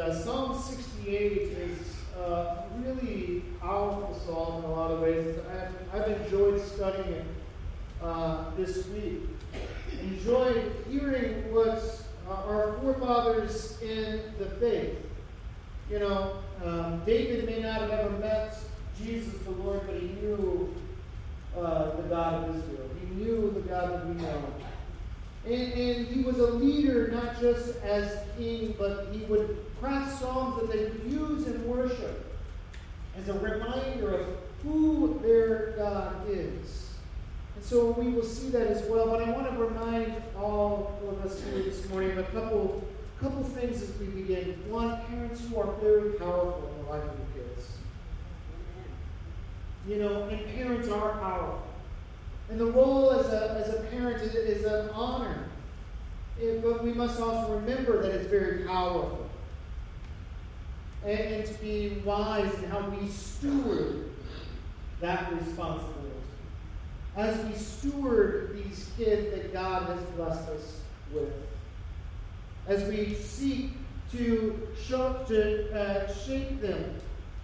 Uh, Psalm 68 is uh, really powerful psalm in a lot of ways. I've, I've enjoyed studying it uh, this week. Enjoyed hearing what uh, our forefathers in the faith. You know, um, David may not have ever met Jesus the Lord, but he knew uh, the God of Israel. He knew the God that we know. And, and he was a leader, not just as king, but he would craft songs that they would use in worship as a reminder of who their God is. And so we will see that as well. But I want to remind all of us here this morning of a couple, couple things as we begin. One, parents who are very powerful in the life of your kids. You know, and parents are powerful. And the role as a, as a parent is, is an honor. It, but we must also remember that it's very powerful. And, and to be wise in how we steward that responsibility. As we steward these kids that God has blessed us with. As we seek to, show, to uh, shape them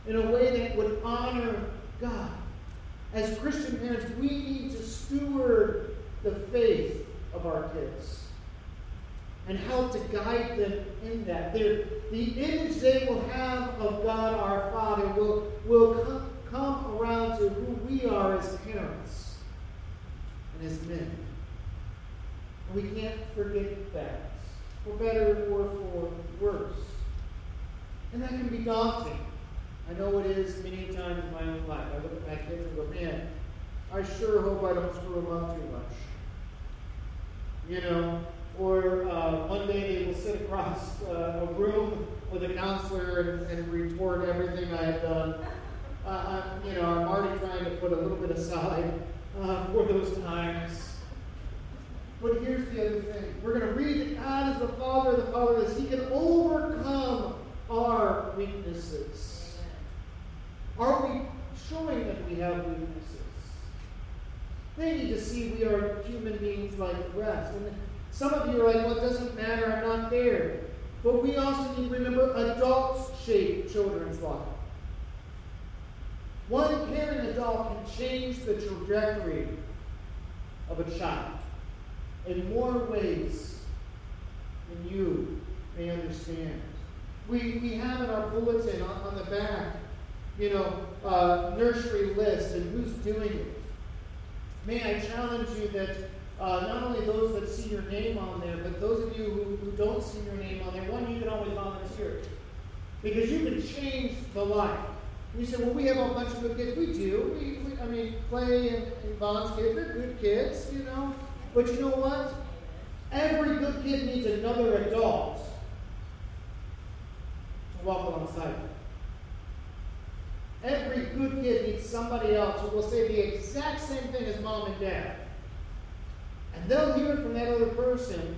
in a way that would honor God. As Christian parents, we need to steward the faith of our kids and how to guide them in that. They're, the image they will have of God our Father will, will come, come around to who we are as parents and as men. And we can't forget that, for better or for worse. And that can be daunting. I know it is many times in my own life. I look at my kids and go, man, I sure hope I don't screw them up too much. You know, or uh, one day they will sit across uh, a room with a counselor and, and report everything I have done. Uh, I'm, you know, I'm already trying to put a little bit aside uh, for those times. But here's the other thing. We're going to read that God is the Father, the Father is He can overcome our weaknesses. Are we showing that we have weaknesses? They need to see we are human beings like the rest. And some of you are like, well, it doesn't matter, I'm not there. But we also need to remember adults shape children's life. One caring adult can change the trajectory of a child in more ways than you may understand. We, we have in our bulletin on, on the back you know, uh, nursery list and who's doing it. May I challenge you that uh, not only those that see your name on there, but those of you who, who don't see your name on there, one, you can always volunteer. Because you can change the life. You say, well, we have a bunch of good kids. We do. We, we I mean, Clay and, and Vaughn's kids, they're good kids, you know. But you know what? Every good kid needs another adult to walk alongside them. Every good kid needs somebody else who will say the exact same thing as mom and dad. And they'll hear it from that other person, and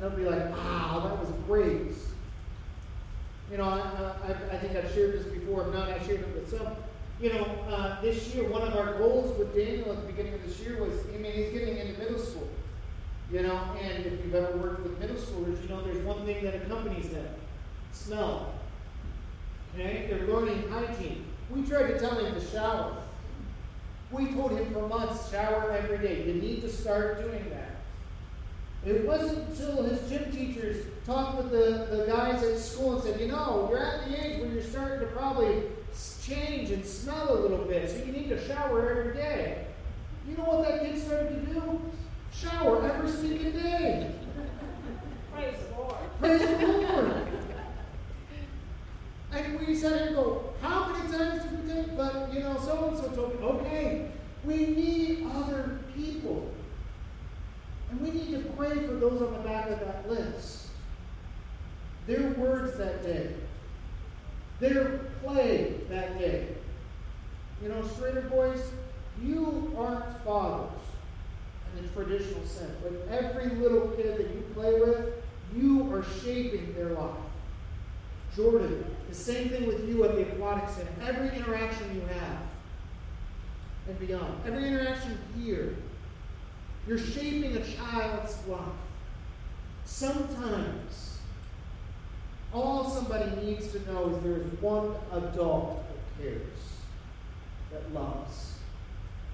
they'll be like, wow, that was great. You know, I, I, I think I've shared this before. If not, I shared it with some. You know, uh, this year, one of our goals with Daniel at the beginning of this year was, I mean, he's getting into middle school. You know, and if you've ever worked with middle schoolers, you know there's one thing that accompanies them smell. Okay? They're learning hygiene. We tried to tell him to shower. We told him for months, shower every day. You need to start doing that. It wasn't until his gym teachers talked with the, the guys at school and said, you know, you're at the age where you're starting to probably change and smell a little bit, so you need to shower every day. You know what that kid started to do? Shower every single day. Praise the Lord. Praise the Lord. And we sat and go, how many times did we take? But, you know, so and so told me, okay, we need other people. And we need to pray for those on the back of that list. Their words that day, their play that day. You know, straighter boys, you aren't fathers in the traditional sense, but every little kid that you play with, you are shaping their life. Jordan, the same thing with you at the aquatic center. Every interaction you have and beyond, every interaction here, you're shaping a child's life. Sometimes All somebody needs to know is there is one adult that cares, that loves.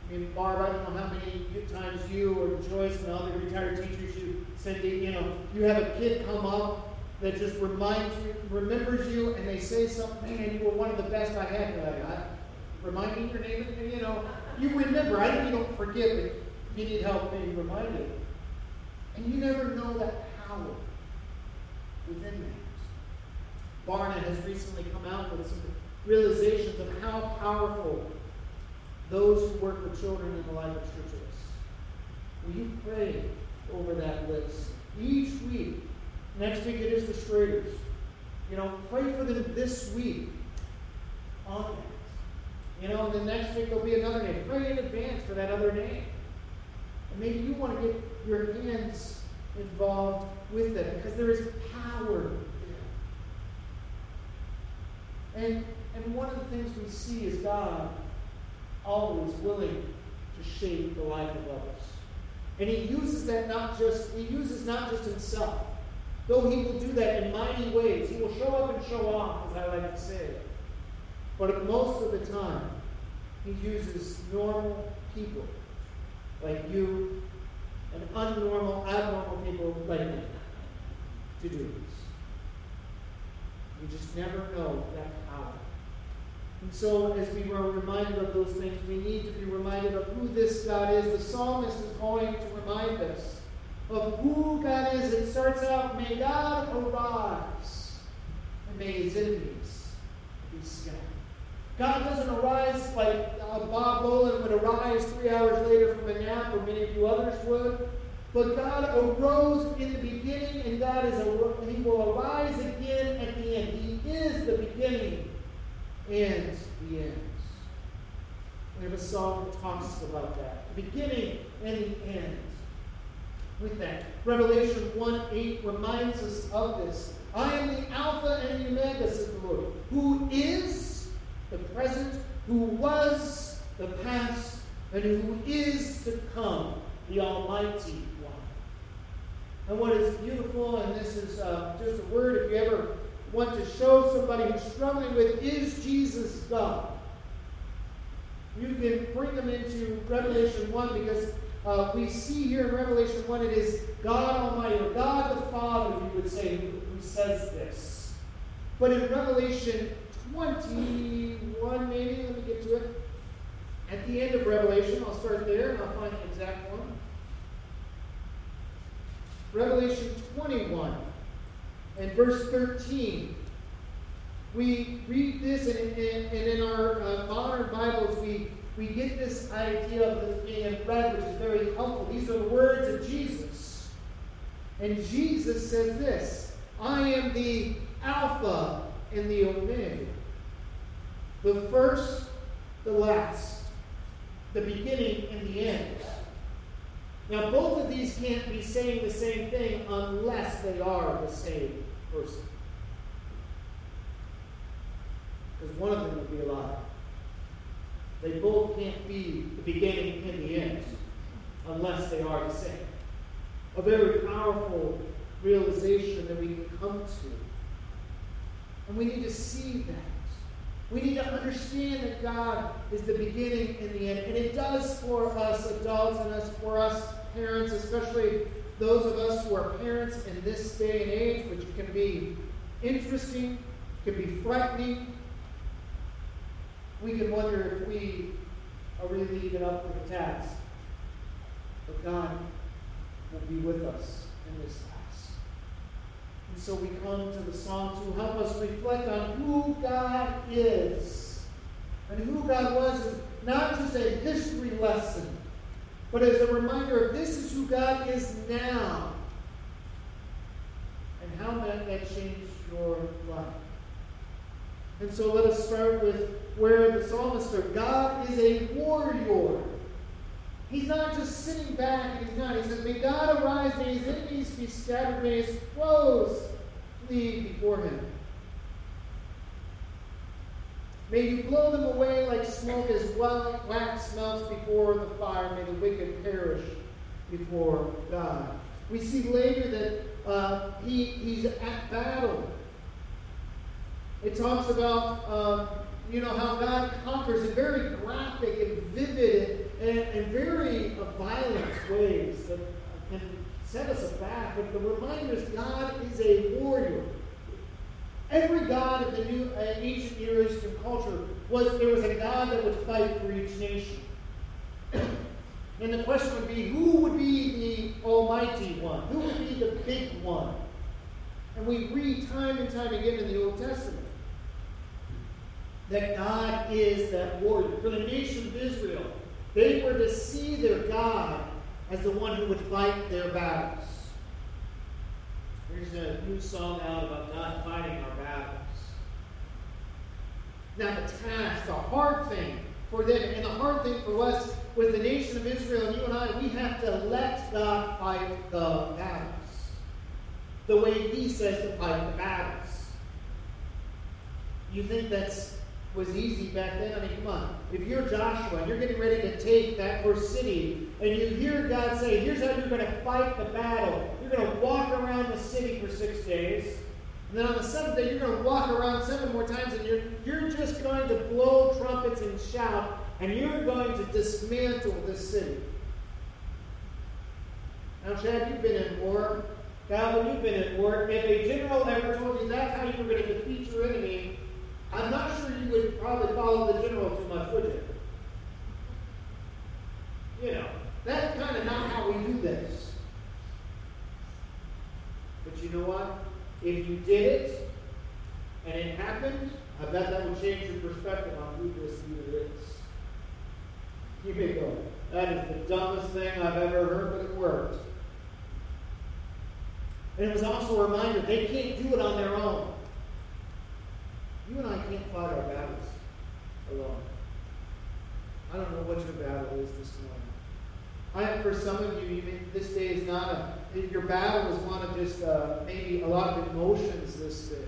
I mean, Barb, I don't know how many times you or Joyce and other retired teachers you send you know, you have a kid come up that just reminds you, remembers you, and they say something, man, you were one of the best I had. Like, I, remind me your name, and you know, you remember. I know you don't forget, but you need help being reminded. And you never know that power within that. Barna has recently come out with some realizations of how powerful those who work with children in the life of churches. Will you pray over that list each week? Next week it is the Straders. You know, pray for them this week on that. You know, and the next week there'll be another name. Pray in advance for that other name. And maybe you want to get your hands involved with it because there is power there. And, and one of the things we see is God always willing to shape the life of others. And he uses that not just, he uses not just himself, though he will do that in mighty ways. He will show up and show off, as I like to say. But most of the time, he uses normal people like you and unnormal, abnormal people like me to do this. You just never know that power. And so, as we were reminded of those things, we need to be reminded of who this God is. The psalmist is going to remind us of who God is. It starts out, May God arise, and may his enemies be scattered. God doesn't arise like uh, Bob Boland would arise three hours later from a nap, or many of you others would. But God arose in the beginning, and God is a, He will arise again at the end. He is the beginning and the end. We have a song that talks about that. The beginning and the end. With that, Revelation 1 8 reminds us of this. I am the Alpha and the Omega, says the Lord, who is the present, who was the past, and who is to come, the Almighty One. And what is beautiful, and this is uh, just a word, if you ever want to show somebody who's struggling with, is Jesus God? You can bring them into Revelation 1 because uh, we see here in Revelation 1 it is God Almighty, or God the Father, you would say, who, who says this. But in Revelation 21, maybe, let me get to it. At the end of Revelation, I'll start there and I'll find the exact one. Revelation 21 and verse 13. We read this, and, and, and in our uh, modern Bibles, we, we get this idea of this being in red, which is very helpful. These are the words of Jesus. And Jesus says this I am the Alpha and the Omega, the first, the last, the beginning and the end. Now, both of these can't be saying the same thing unless they are the same person. Because one of them would be a lie. They both can't be the beginning and the end unless they are the same. A very powerful realization that we can come to. And we need to see that. We need to understand that God is the beginning and the end. And it does for us adults and us for us parents, especially those of us who are parents in this day and age, which can be interesting, can be frightening. We can wonder if we are really even up for the task. But God will be with us in this task. And so we come to the Psalms to help us reflect on who God is. And who God was not just a history lesson, but as a reminder of this is who God is now. And how might that change your life? And so let us start with where the psalmist started. God is a warrior. He's not just sitting back and he's not. He says, May God arise, may his enemies be scattered, may his foes flee before him. May you blow them away like smoke as wax melts before the fire. May the wicked perish before God. We see later that uh, he, he's at battle It talks about, um, you know, how God conquers in very graphic and vivid and, and very violent ways that can set us aback. But the reminder is God is a warrior. Every god of the new uh, ancient Near Eastern culture was there was a god that would fight for each nation. and the question would be, who would be the almighty one? Who would be the big one? And we read time and time again in the Old Testament that God is that warrior. For the nation of Israel, they were to see their God as the one who would fight their battles. There's a new song out about God fighting our battles. Now, the task, the hard thing for them, and the hard thing for us with the nation of Israel, and you and I, we have to let God fight the battles the way He says to fight the battles. You think that's was easy back then. I mean, come on. If you're Joshua and you're getting ready to take that first city, and you hear God say, here's how you're going to fight the battle. You're going to walk around the city for six days. And then on the seventh day, you're going to walk around seven more times, and you're, you're just going to blow trumpets and shout, and you're going to dismantle this city. Now, Chad, you've been in war. Calvin, you've been in war. If a general ever told you that's how you were going to defeat your enemy, I'm not sure you would probably follow the general too much, would you? You know, that's kind of not how we do this. But you know what? If you did it and it happened, I bet that would change your perspective on who this leader is. You may go, that is the dumbest thing I've ever heard, but it worked. And it was also a reminder they can't do it on their own. You and I can't fight our battles alone. I don't know what your battle is this morning. I, for some of you, even this day is not a, your battle is one of just uh, maybe a lot of emotions this day.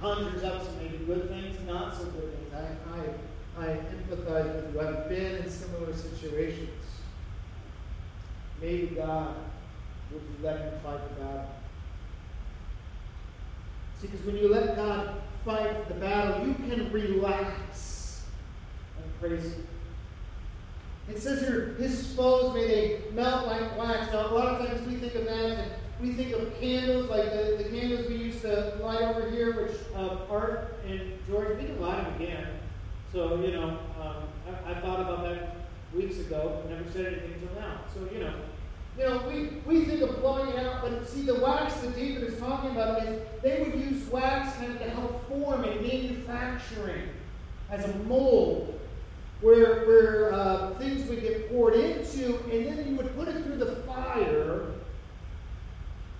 Conjures up some maybe good things, not so good things. I, I, I empathize with you. I've been in similar situations. Maybe God would let you fight the battle. Because when you let God fight the battle, you can relax and praise Him. It says here, His foes may they melt like wax. Now, a lot of times we think of that and we think of candles, like the, the candles we used to light over here, which uh, Art and George, we can light them again. So, you know, um, I, I, thought about that weeks ago, never said anything until now. So, you know, you know, we, we think of blowing it out, but see, the wax that David is talking about is they would use wax kind to help form in manufacturing as a mold where, where uh, things would get poured into, and then you would put it through the fire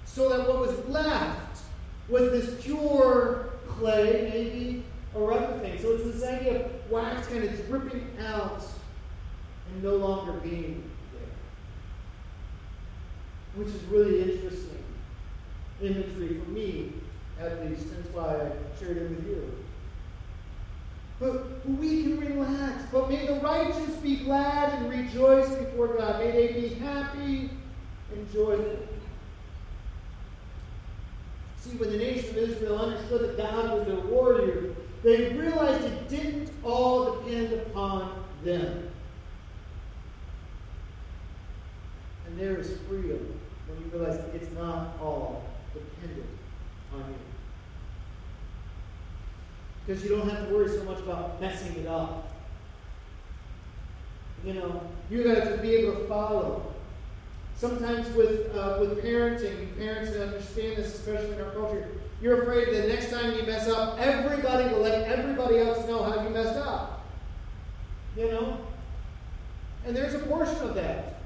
so that what was left was this pure clay, maybe, or other things. So it's this idea of wax kind of dripping out and no longer being which is really interesting imagery for me, at least. That's why I shared it with you. But, but we can relax. But may the righteous be glad and rejoice before God. May they be happy and joyful. See, when the nation of Israel understood that God was their warrior, they realized it didn't all depend upon them. And there is freedom when you realize it's not all dependent on you. Because you don't have to worry so much about messing it up. You know, you got to be able to follow. Sometimes with uh, with parenting, parents understand this, especially in our culture. You're afraid that next time you mess up, everybody will let everybody else know how you messed up. You know, and there's a portion of that.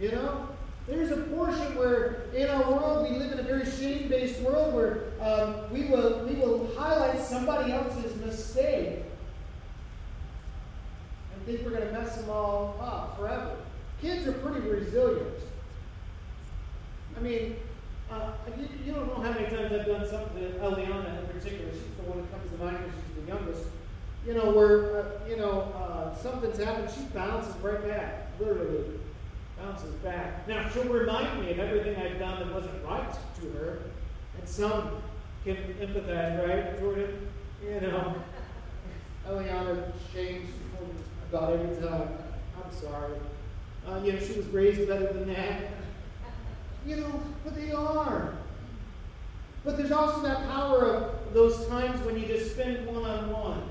You know, there's a portion where in our world we live in a very shame-based world where um, we will we will highlight somebody else's mistake and think we're going to mess them all up forever. Kids are pretty resilient. I mean, uh, you, you, don't know how many times I've done something to Eliana in particular. She's the one that comes to mind because she's the youngest. You know, where, uh, you know, uh, something's happened, she bounces right back, literally bounces back. Now, she'll remind me of everything I've done that wasn't right to her and some can empathize, right, Jordan? You know, Eliana shames about every time. I'm sorry. Uh, you know, she was raised better than that. You know, but they are. But there's also that power of those times when you just spend one on one.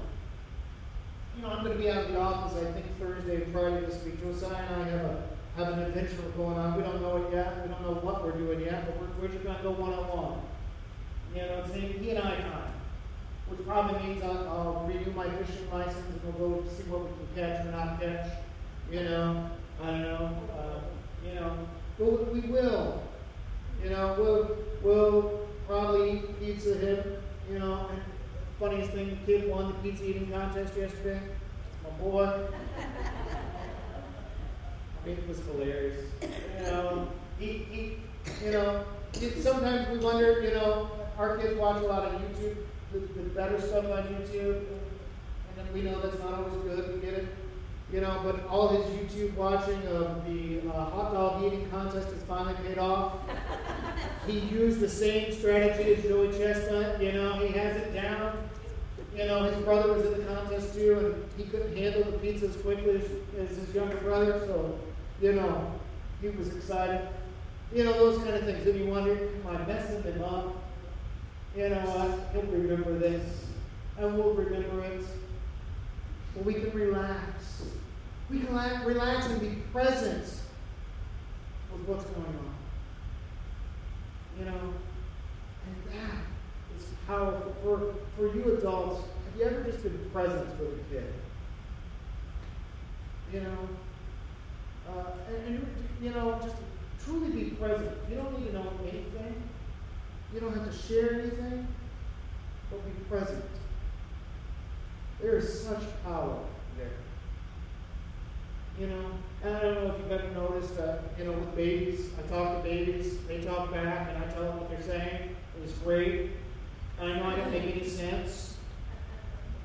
You know, I'm going to be out of the office, I think, Thursday and Friday this week. Josiah and I have, a, have an adventure going on. We don't know it yet. We don't know what we're doing yet, but we're, we're just going to go one on one. You know, it's he and I time. Which probably means I'll, I'll renew my fishing license and we'll go see what we can catch or not catch. You know, I don't know. Uh, you know, but we will. You know, we'll, we'll probably eat pizza him. You know, funniest thing, kid won the pizza eating contest yesterday. My boy. It was hilarious. You know, he, he you know, sometimes we wonder, you know, our kids watch a lot of YouTube, the, the better stuff on YouTube, and then we know that's not always good. We get it, you know. But all his YouTube watching of the uh, hot dog eating contest has finally paid off. he used the same strategy as Joey Chestnut. You know, he has it down. You know, his brother was in the contest too, and he couldn't handle the pizza as quickly as, as his younger brother. So, you know, he was excited. You know, those kind of things. And you wonder, am I messing them up? you know what, he'll remember this, and we'll remember it. But we can relax. We can relax and be present with what's going on. You know, and that powerful. For, for you adults, have you ever just been present with a kid? You know, uh, and, and, you know, just truly be present. You don't need to know anything. You don't have to share anything, but be present. There is such power there. You know, and I don't know if you've ever noticed that, you know, with babies, I talk to babies, they talk back, and I tell them what they're saying. It's great. And I know I don't make any sense,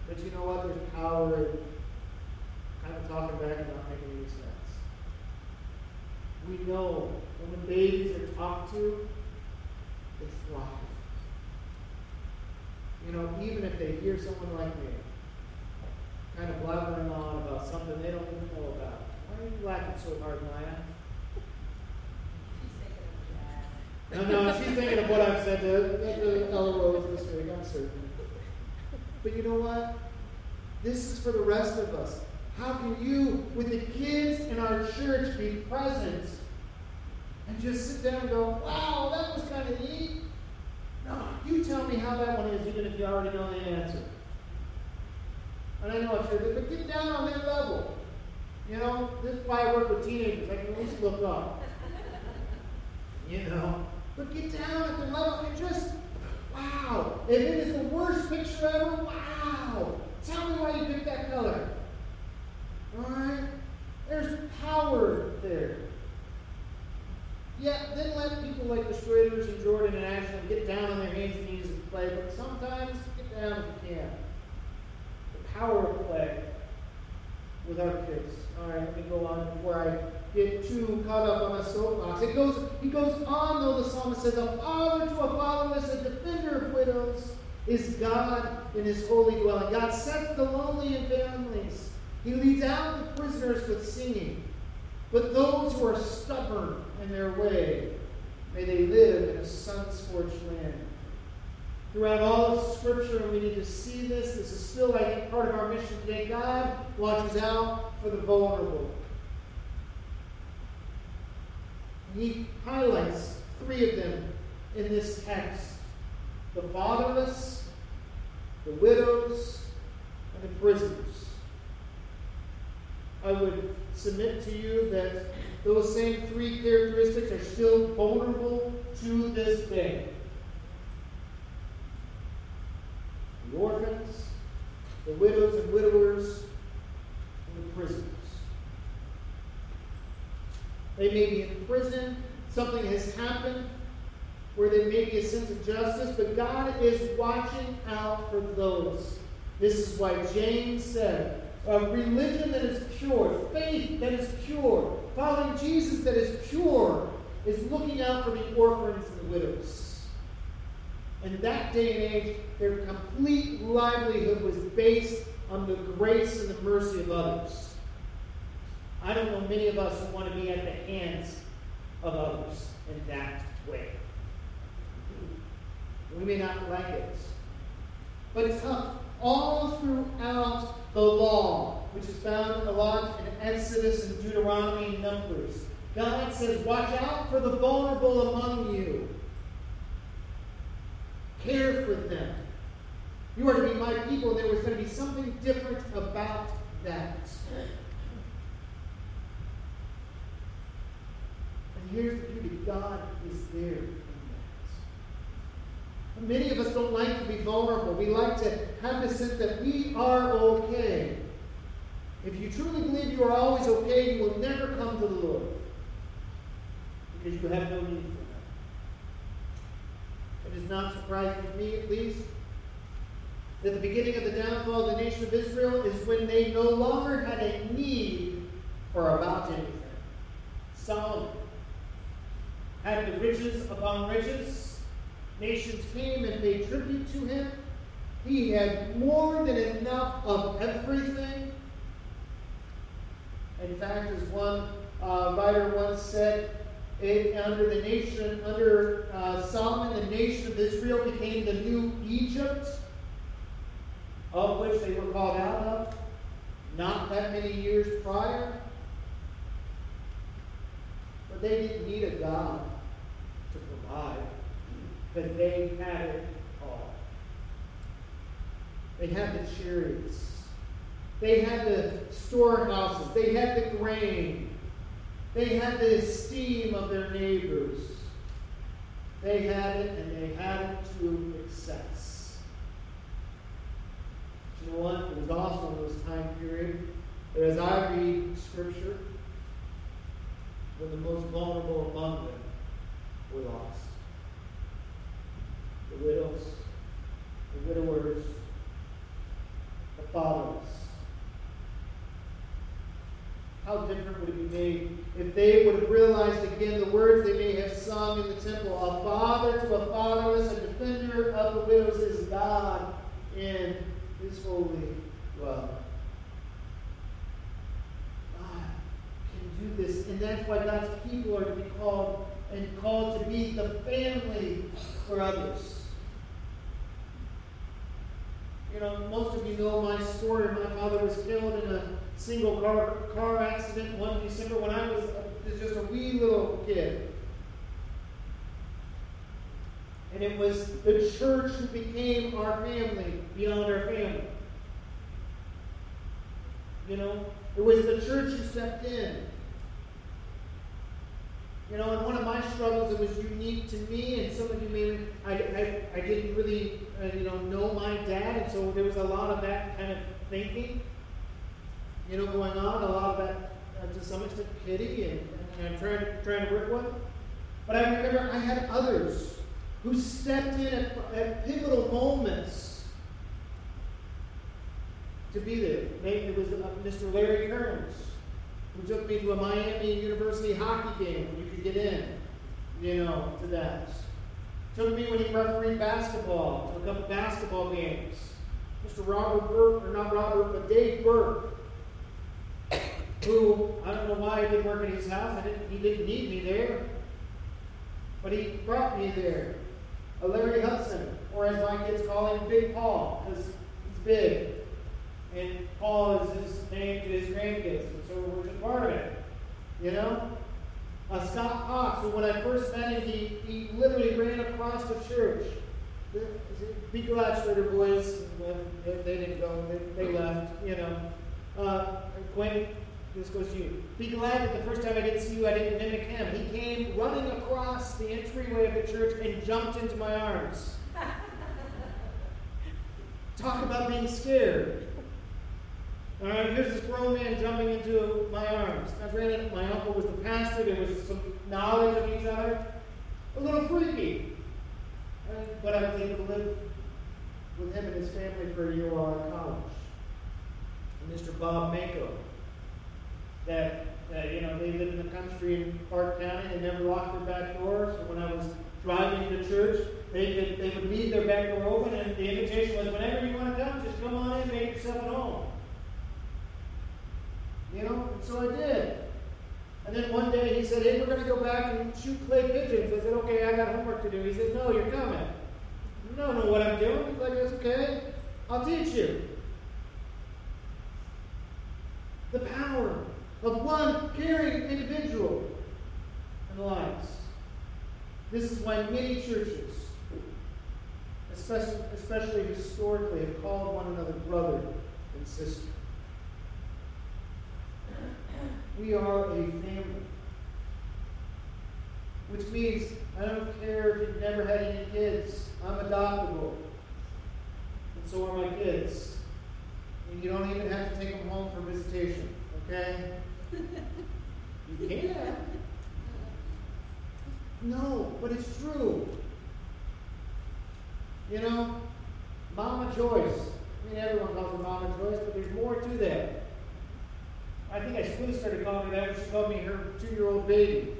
but you know what? There's power in kind of talking back and not making any sense. We know when the babies are talked to, they thrive. You know, even if they hear someone like me kind of blabbering on about something they don't even know about. Why are you laughing so hard, Maya? No, no, she's thinking of what I've said to, to Ella this week, I'm certain. But you know what? This is for the rest of us. How can you, with the kids in our church, be present and just sit down and go, wow, that was kind of neat. No, you tell me how that one is, even if you already know the answer. And I know I said, but get down on their level. You know, this is why I work with teenagers. I can at least look up. You know, but get down at the level and just, wow. If it is the worst picture ever, wow. Tell me why you picked that color. All right? There's power there. Yeah, then let people like the Schraders and Jordan and Ashley get down on their hands and knees and play, but sometimes get down if you can. The power of play with our kids. All right, let me go on before I get too caught up on a soapbox. It goes, he goes on, though the psalmist says, A father to a fatherless, a defender of widows is God in his holy dwelling. God sets the lonely in families. He leads out the prisoners with singing. But those who are stubborn in their way, may they live in a sun scorched land. Throughout all of Scripture, we need to see this. This is still, I think, part of our mission today. God watches out for the vulnerable. He highlights three of them in this text the fatherless, the widows, and the prisoners. I would submit to you that those same three characteristics are still vulnerable to this day. The orphans, the widows and widowers, and the prisoners. They may be in prison, something has happened where there may be a sense of justice, but God is watching out for those. This is why James said, a religion that is pure, faith that is pure, following Jesus that is pure, is looking out for the orphans and the widows. In that day and age, their complete livelihood was based on the grace and the mercy of others. I don't know many of us who want to be at the hands of others in that way. We may not like it. But it's all throughout the law, which is found a lot in Exodus and Deuteronomy and Numbers. God says, Watch out for the vulnerable among you. For them. You are to be my people. There was going to be something different about that. And here's the beauty God is there in that. Many of us don't like to be vulnerable. We like to have the sense that we are okay. If you truly believe you are always okay, you will never come to the Lord because you have no need. It is not surprising to me, at least, that the beginning of the downfall of the nation of Israel is when they no longer had a need for about anything. Solomon had the riches upon riches Nations came and paid tribute to him. He had more than enough of everything. In fact, as one uh, writer once said, it, under the nation, under uh, Solomon, the nation of Israel became the new Egypt, of which they were called out of not that many years prior. But they didn't need a God to provide but they had it all. They had the chariots. They had the storehouses. They had the grain. They had the esteem of their neighbors. They had it, and they had it to excess. you know what? It was also in this time period that as I read Scripture, when the most vulnerable among them were lost the widows, the widowers, the fatherless. How different would it be made if they would have realized again the words they may have sung in the temple A father to a fatherless, a defender of the widows is God in his holy dwelling. God can do this, and that's why God's people are to be called and called to be the family for others. You know, most of you know my story. My father was killed in a single car, car accident one December when I was just a wee little kid. And it was the church who became our family beyond our family. You know, it was the church who stepped in. You know, and one of my struggles that was unique to me, and some of you may, I, I, I didn't really, uh, you know, know my dad, and so there was a lot of that kind of thinking, you know, going on, a lot of that, uh, to some extent, pity, and, and trying, trying to work with. But I remember I had others who stepped in at, at pivotal moments to be there. Maybe it was uh, Mr. Larry Kearns who took me to a Miami University hockey game when you could get in, you know, to that. Took me when he refereed basketball, to a couple basketball games. Mr. Robert Burke, or not Robert, but Dave Burke, who I don't know why I didn't work in his house. I didn't, he didn't need me there, but he brought me there. A Larry Hudson, or as my kids call him, Big Paul, because he's big. And Paul is his name to his grandkids, and so we're just part of it. You know? Uh, Scott Cox, when I first met him, he, he literally ran across the church. Be glad, Schroeder boys. They, they didn't go, they, they left, you know. Uh, this goes to you. Be glad that the first time I didn't see you, I didn't mimic him. He came running across the entryway of the church and jumped into my arms. Talk about being scared. All right, here's this grown man jumping into my arms. Now, granted, my uncle was the pastor. There was some knowledge of each other. A little freaky. But I was able to live with him and his family for a year while in college. And Mr. Bob Mako, that, you know, they lived in the country in Park County. They never locked their back door. So when I was driving to church, they, could, they would leave their back door open, and the invitation was whenever you want to come, just come on in, and make yourself at home. You know, and so I did. And then one day he said, Hey, we're going to go back and shoot clay pigeons. I said, Okay, I got homework to do. He said, No, you're coming. I don't know what I'm doing. He's like, okay. I'll teach you. The power of one caring individual in lives. This is why many churches, especially, especially historically, have called one another brother and sister. We are a family. Which means I don't care if you've never had any kids, I'm adoptable. And so are my kids. And you don't even have to take them home for visitation, okay? You can't. No, but it's true. You know, Mama Joyce. I mean, everyone calls her Mama Joyce, but there's more to that. I think I really started calling me that when she called me her two-year-old baby.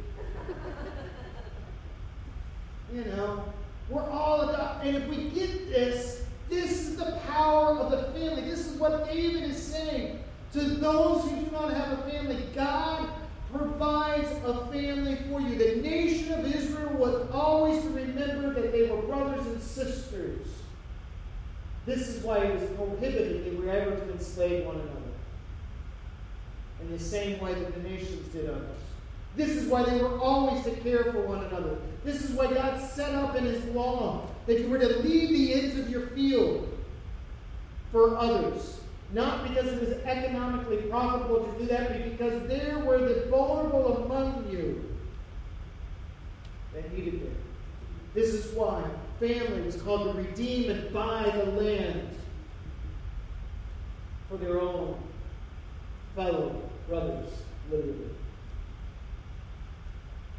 you know, we're all adopted. And if we get this, this is the power of the family. This is what David is saying. To those who do not have a family, God provides a family for you. The nation of Israel was always to remember that they were brothers and sisters. This is why it was prohibited they were ever to enslave one another. In the same way that the nations did others. This is why they were always to care for one another. This is why God set up in His law that you were to leave the ends of your field for others. Not because it was economically profitable to do that, but because there were the vulnerable among you that needed it. This is why family was called to redeem and buy the land for their own fellow brothers, literally.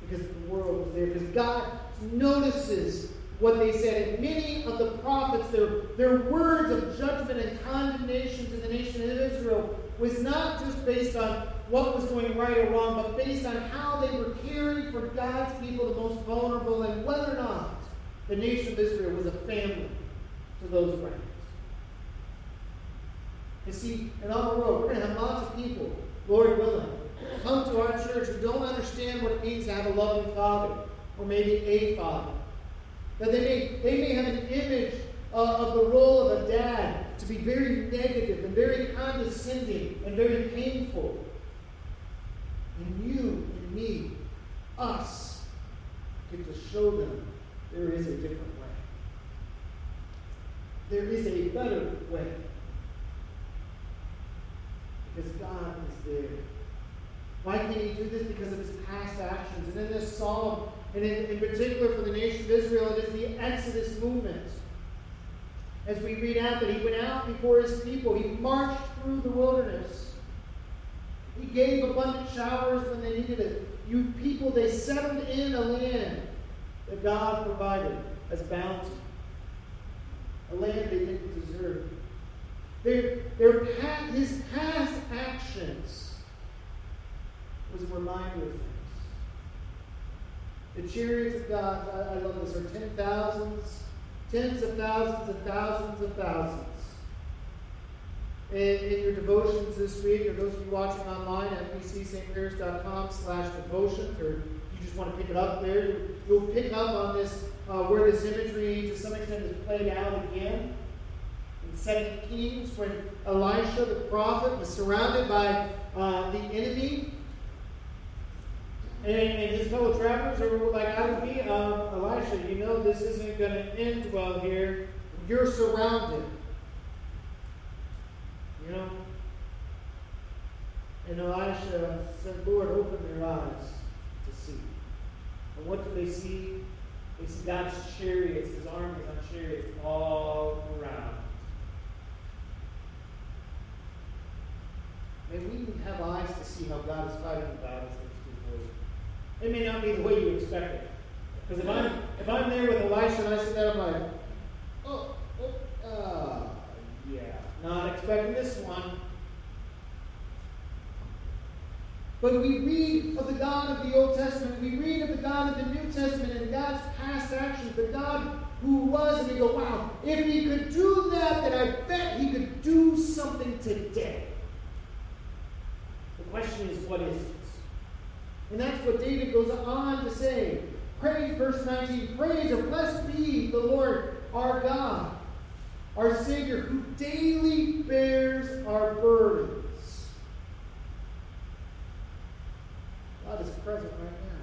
Because the world was there. Because God notices what they said. And many of the prophets, their, their words of judgment and condemnation to the nation of Israel was not just based on what was going right or wrong, but based on how they were caring for God's people, the most vulnerable, and whether or not the nation of Israel was a family to those around. You see, in our world, we're going to have lots of people, Lord willing, come to our church who don't understand what it means to have a loving father, or maybe a father. That they may, they may have an image uh, of the role of a dad to be very negative and very condescending and very painful. And you and me, us, get to show them there is a different way. There is a better way. Because God is there. Why can he do this? Because of his past actions. And in this psalm, and in, in particular for the nation of Israel, it is the Exodus movement. As we read out that he went out before his people, he marched through the wilderness. He gave abundant showers when they needed it. You people, they settled in a land that God provided as bounty, a land they didn't deserve. Their, their his past actions was a reminder of things. The chariots of God, I, I love this, are ten thousands, tens of thousands and thousands of thousands. In, in your devotions this week, or those of you watching online at bcstpairs.com slash devotions, or you just want to pick it up there, you'll pick up on this, uh, where this imagery to some extent is played out again. In 2 Kings, when Elisha the prophet was surrounded by uh, the enemy, and, and his fellow travelers are like, I would be, um, Elisha, you know this isn't going to end well here. You're surrounded. You know? And Elisha said, Lord, open their eyes to see. And what do they see? They see God's chariots, his armies on chariots all around. May we have eyes to see how God is fighting the battles it may not be the way you expect it. Because if I'm if I'm there with Elisha and I sit there, I'm like, oh, oh uh, yeah, not expecting this one. But we read of the God of the Old Testament, we read of the God of the New Testament and God's past actions, the God who was, and we go, wow, if he could do that, then I bet he could do something today. The question is, what is it? And that's what David goes on to say. Praise, verse 19, praise or blessed be the Lord our God, our Savior, who daily bears our burdens. God is present right now.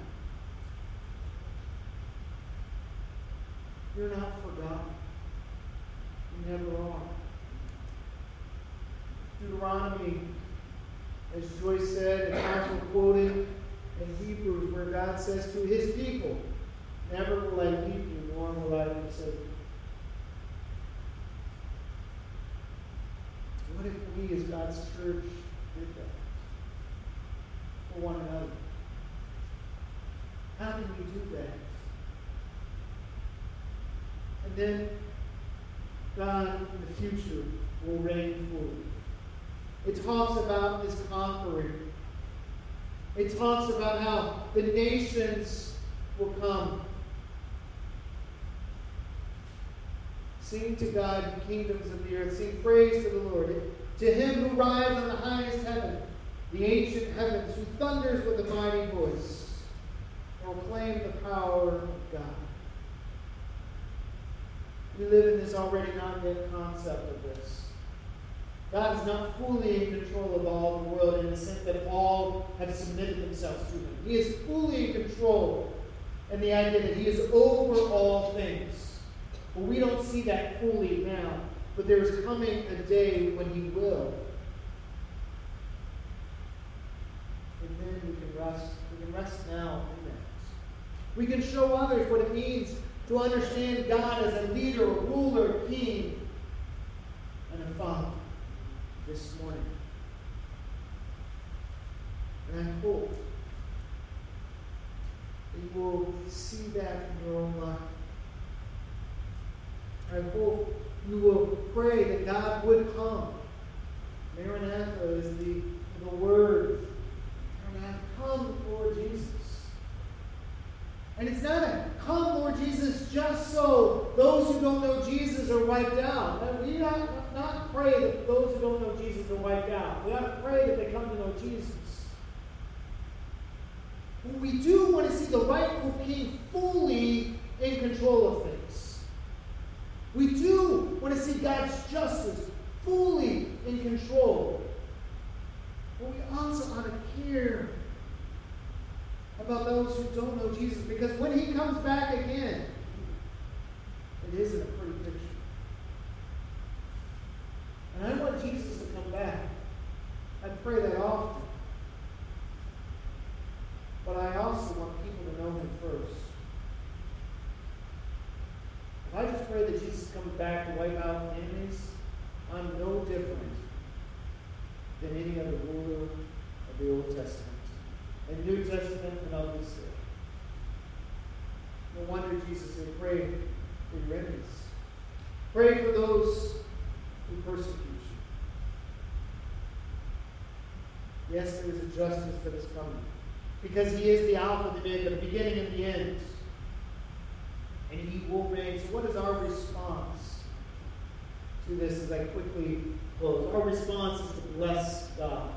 You're not forgotten. You never are. Deuteronomy, as Joyce said, and Michael quoted in Hebrews, where God says to his people, Never will I leave you, nor will I forsake you. What if we, as God's church, did that for one another? How can we do that? And then God in the future will reign fully. It talks about his conquering. It talks about how the nations will come. Sing to God, the kingdoms of the earth. Sing praise to the Lord. To him who rides on the highest heaven, the ancient heavens, who thunders with a mighty voice, proclaim the power of God. We live in this already not yet concept of this. God is not fully in control of all the world in the sense that all have submitted themselves to Him. He is fully in control in the idea that He is over all things. But we don't see that fully now. But there is coming a day when He will. And then we can rest. We can rest now in that. We can show others what it means to understand God as a leader, a ruler, king, and a father this morning. And I hope you will see that in your own life. I hope you will pray that God would come. Maranatha is the, the word. Maranatha, come, Lord Jesus. And it's not a come, Lord Jesus, just so those who don't know Jesus are wiped out. We not, not pray that those who don't know Jesus are wiped out. We to pray that they come to know Jesus. But we do want to see the rightful king fully in control of things. We do want to see God's justice fully in control. But we also ought to care about those who don't know Jesus. Because when he comes back again, it isn't a pretty picture. And I want Jesus to come back. I pray that often. But I also want people to know him first. If I just pray that Jesus comes back to wipe out enemies, I'm no different than any other ruler of the Old Testament and New Testament and others say. No wonder Jesus said, pray for your enemies. Pray for those who persecute you. Yes, there is a justice that is coming. Because he is the Alpha, the Omega, the beginning and the end. And he will reign. So what is our response to this as I quickly close? Our response is to bless God.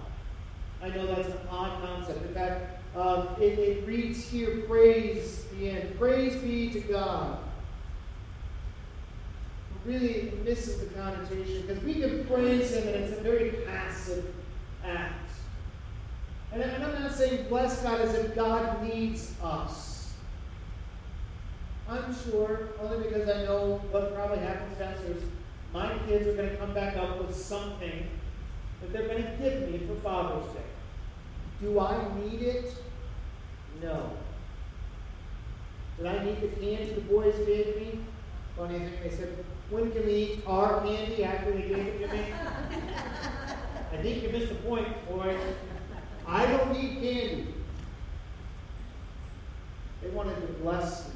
I know that's an odd concept. In fact, um, it, it reads here, praise the end. Praise be to God. Really misses the connotation because we can praise Him and it's a very passive act. And I'm not saying bless God as if God needs us. I'm sure, only because I know what probably happens downstairs, my kids are going to come back up with something that they're going to give me for Father's Day. Do I need it? No. Did I need the candy the boys gave me? Funny thing, they said, when can we eat our candy after they gave it to me? I think you missed the point, boys. I don't need candy. They wanted to bless me.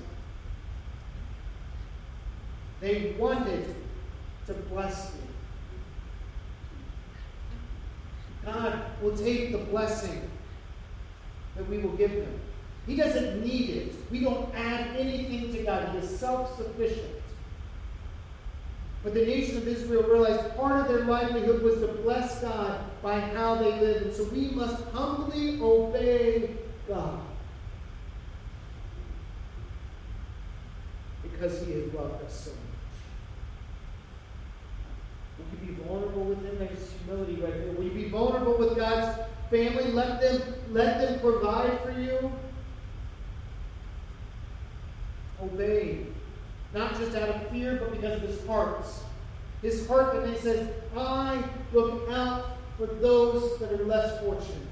They wanted to bless me. God will take the blessing that we will give him. He doesn't need it. We don't add anything to God. He is self sufficient. But the nation of Israel realized part of their livelihood was to bless God by how they lived. And so we must humbly obey God. Because he has loved us so much. We can be vulnerable with him. There's humility right there. Will you be vulnerable with God's family? Let them, let them provide for you. Obey not just out of fear, but because of his heart. His heart that he says, I look out for those that are less fortunate.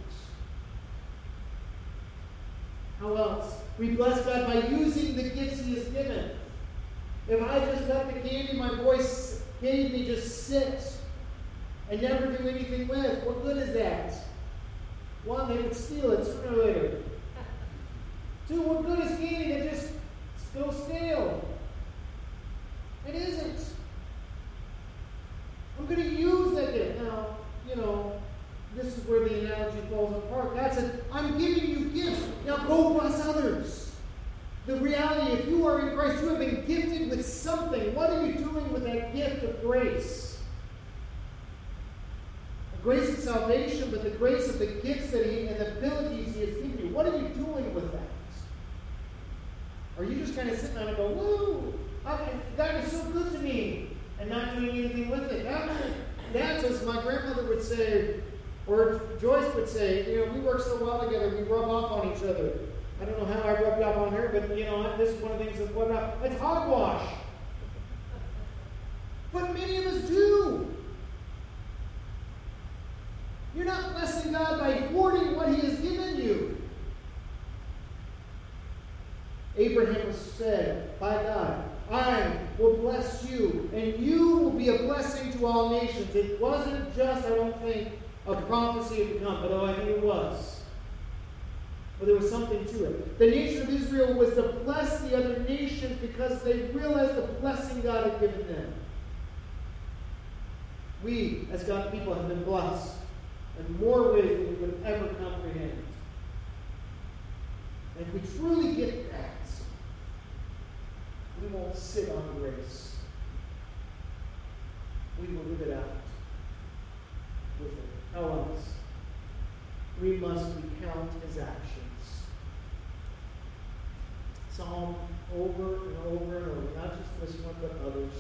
How else? We bless God by using the gifts he has given. If I just let the candy my voice gave me just sit and never do anything with, what good is that? One, they would steal it sooner or later. Two, what good is candy that just go stale? It isn't. I'm going to use that gift. Now, you know, this is where the analogy falls apart. God said, I'm giving you gifts. Now go bless others. The reality, if you are in Christ, you have been gifted with something. What are you doing with that gift of grace? The grace of salvation, but the grace of the gifts that He and the abilities He has given you. What are you doing with that? Are you just kind of sitting on and go, woo, God is so good to me, and not doing anything with it? That, that's as my grandmother would say, or Joyce would say, you know, we work so well together, we rub off on each other. I don't know how I rubbed off on her, but you know, this is one of the things that what up. It's hogwash. But many of us do. You're not blessing God by hoarding what He has given you. Abraham was said by God, I will bless you, and you will be a blessing to all nations. It wasn't just, I don't think, a prophecy of the come, but oh, I think it was. But there was something to it. The nation of Israel was to bless the other nations because they realized the blessing God had given them. We, as God's people, have been blessed in more ways than we would ever comprehend. And if we truly get that, we won't sit on grace. We will live it out with it. How else? We must recount his actions. Psalm over and over and over, not just this one, but others.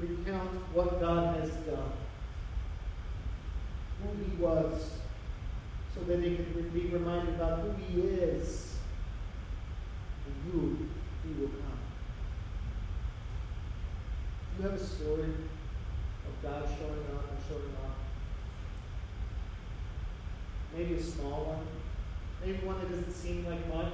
Recount what God has done, who he was, so that they can be reminded about who he is and who he will come you have a story of God showing up and showing up? Maybe a small one. Maybe one that doesn't seem like much.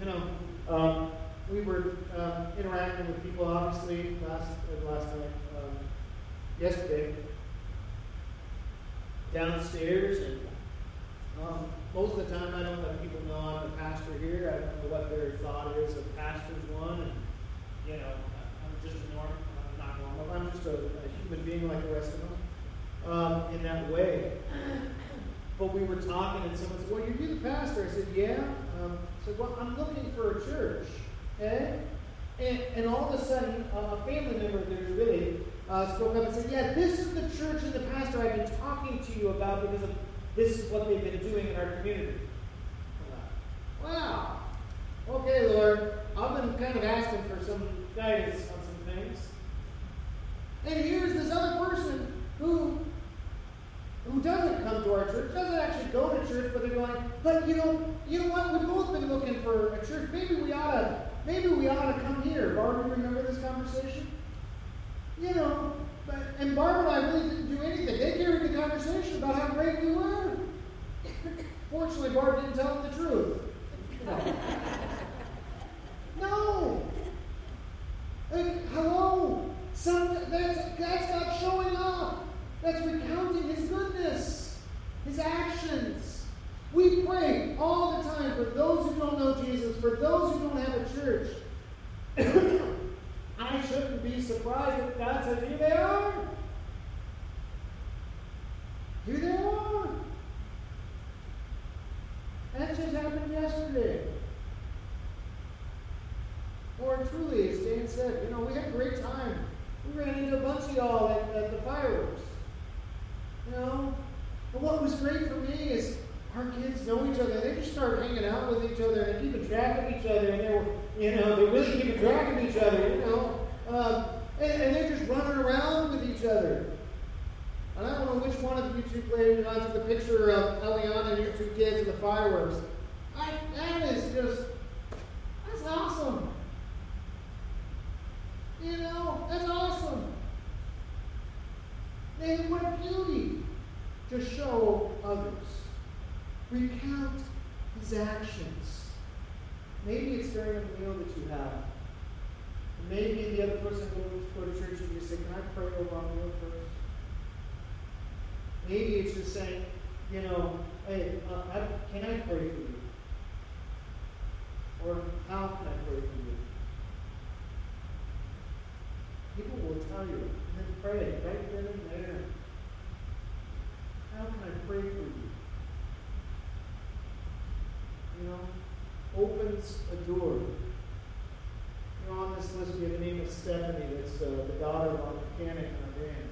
You know, um, we were um, interacting with people, obviously, last uh, last night, um, yesterday, downstairs, and um, most of the time I don't let people know I'm the pastor here. I don't know what their thought is of pastor's one, and you know, I'm just a norm, uh, not normal. I'm just a, a, human being like the rest of them um, in that way. But we were talking, and someone said, "Well, you're the pastor." I said, "Yeah." Um, I said, "Well, I'm looking for a church." Okay, and, and all of a sudden, a family member of theirs really uh, spoke up and said, "Yeah, this is the church and the pastor I've been talking to you about because of this is what they've been doing in our community." Wow. Okay, Lord, I've been kind of asking for some guidance on some things. And here's this other person who who doesn't come to our church, doesn't actually go to church, but they're going, but you know, you know what? We've both been looking for a church. Maybe we ought to, maybe we ought to come here. Barbara, remember this conversation? You know, but, and Barbara and I really didn't do anything. They carried the conversation about how great we were. Fortunately, Barbara didn't tell them the truth. No. no. Like, hello! Some, that's, that's not showing up. That's recounting his goodness, his actions. We pray all the time for those who don't know Jesus, for those who don't have church. I shouldn't be surprised if God says, Here they are. Here they are. said, you know, we had a great time. We ran into a bunch of y'all at, at the fireworks. You know? And what was great for me is our kids know each other. They just start hanging out with each other and keeping track of each other. And they're, you know, they're really keeping track of each other, you know. Um, and, and, they're just running around with each other. And I don't know which one of you two played onto the picture of Eliana and your two kids and the fireworks. I, that is just, that's awesome. You know, that's awesome. And what a beauty to show others. Recount his actions. Maybe it's during a meal that you have. Maybe the other person goes go to church and you say, Can I pray over our meal first? Maybe it's just saying, you know, hey, uh, I, can I pray for you? Or how can I pray for you? People will tell you, and then pray right then and there. How can I pray for you? You know, opens a door. You know, on this list we have the name of Stephanie, that's uh, the daughter of our mechanic in our band.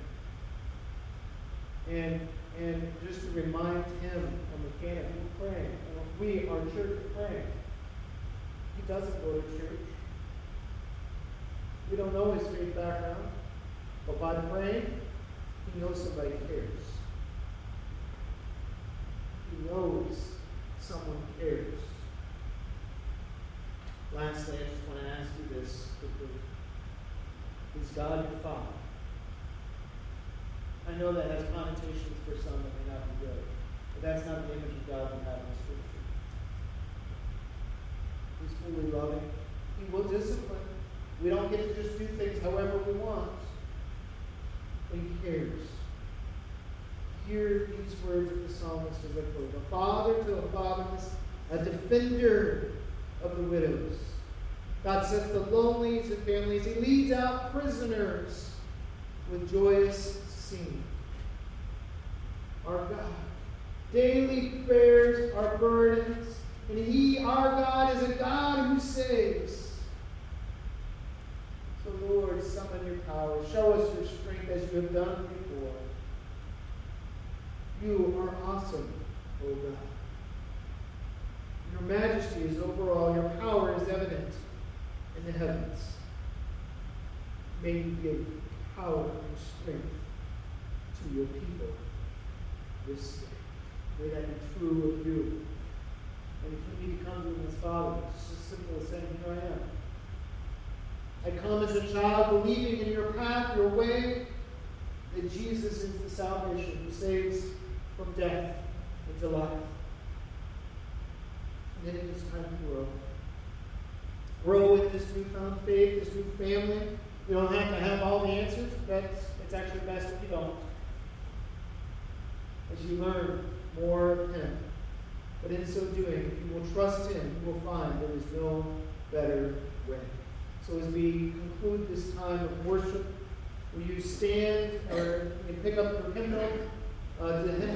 And and just to remind him, a mechanic, we pray. We, our church, pray. He doesn't go to church. We don't know his faith background, but by praying, he knows somebody cares. He knows someone cares. Lastly, I just want to ask you this quickly. Is God your Father? I know that has connotations for some that may not be good, but that's not the image of God we have in Scripture. He's fully loving. He will discipline. We don't get to just do things however we want. But he cares. Hear these words of the psalmist as I quote. A father to a fatherless, a defender of the widows. God sets the lonely to families. He leads out prisoners with joyous singing. Our God daily bears our burdens, and He, our God, is a God who saves. So, Lord, summon your power. Show us your strength as you have done before. You are awesome, O God. Your majesty is over all. Your power is evident in the heavens. May you give power and strength to your people this day. May that be true of you. And you need to come to him as Father, it's as simple as saying, Here I am. I come as a child believing in your path, your way, that Jesus is the salvation who saves from death into life. And then it is time to grow. Grow in this newfound faith, this new family. You don't have to have all the answers. That's it's actually best if you don't. As you learn more Him. But in so doing, if you will trust Him, you will find there is no better way. So as we conclude this time of worship, will you stand or pick up your hymnal uh, to the hymn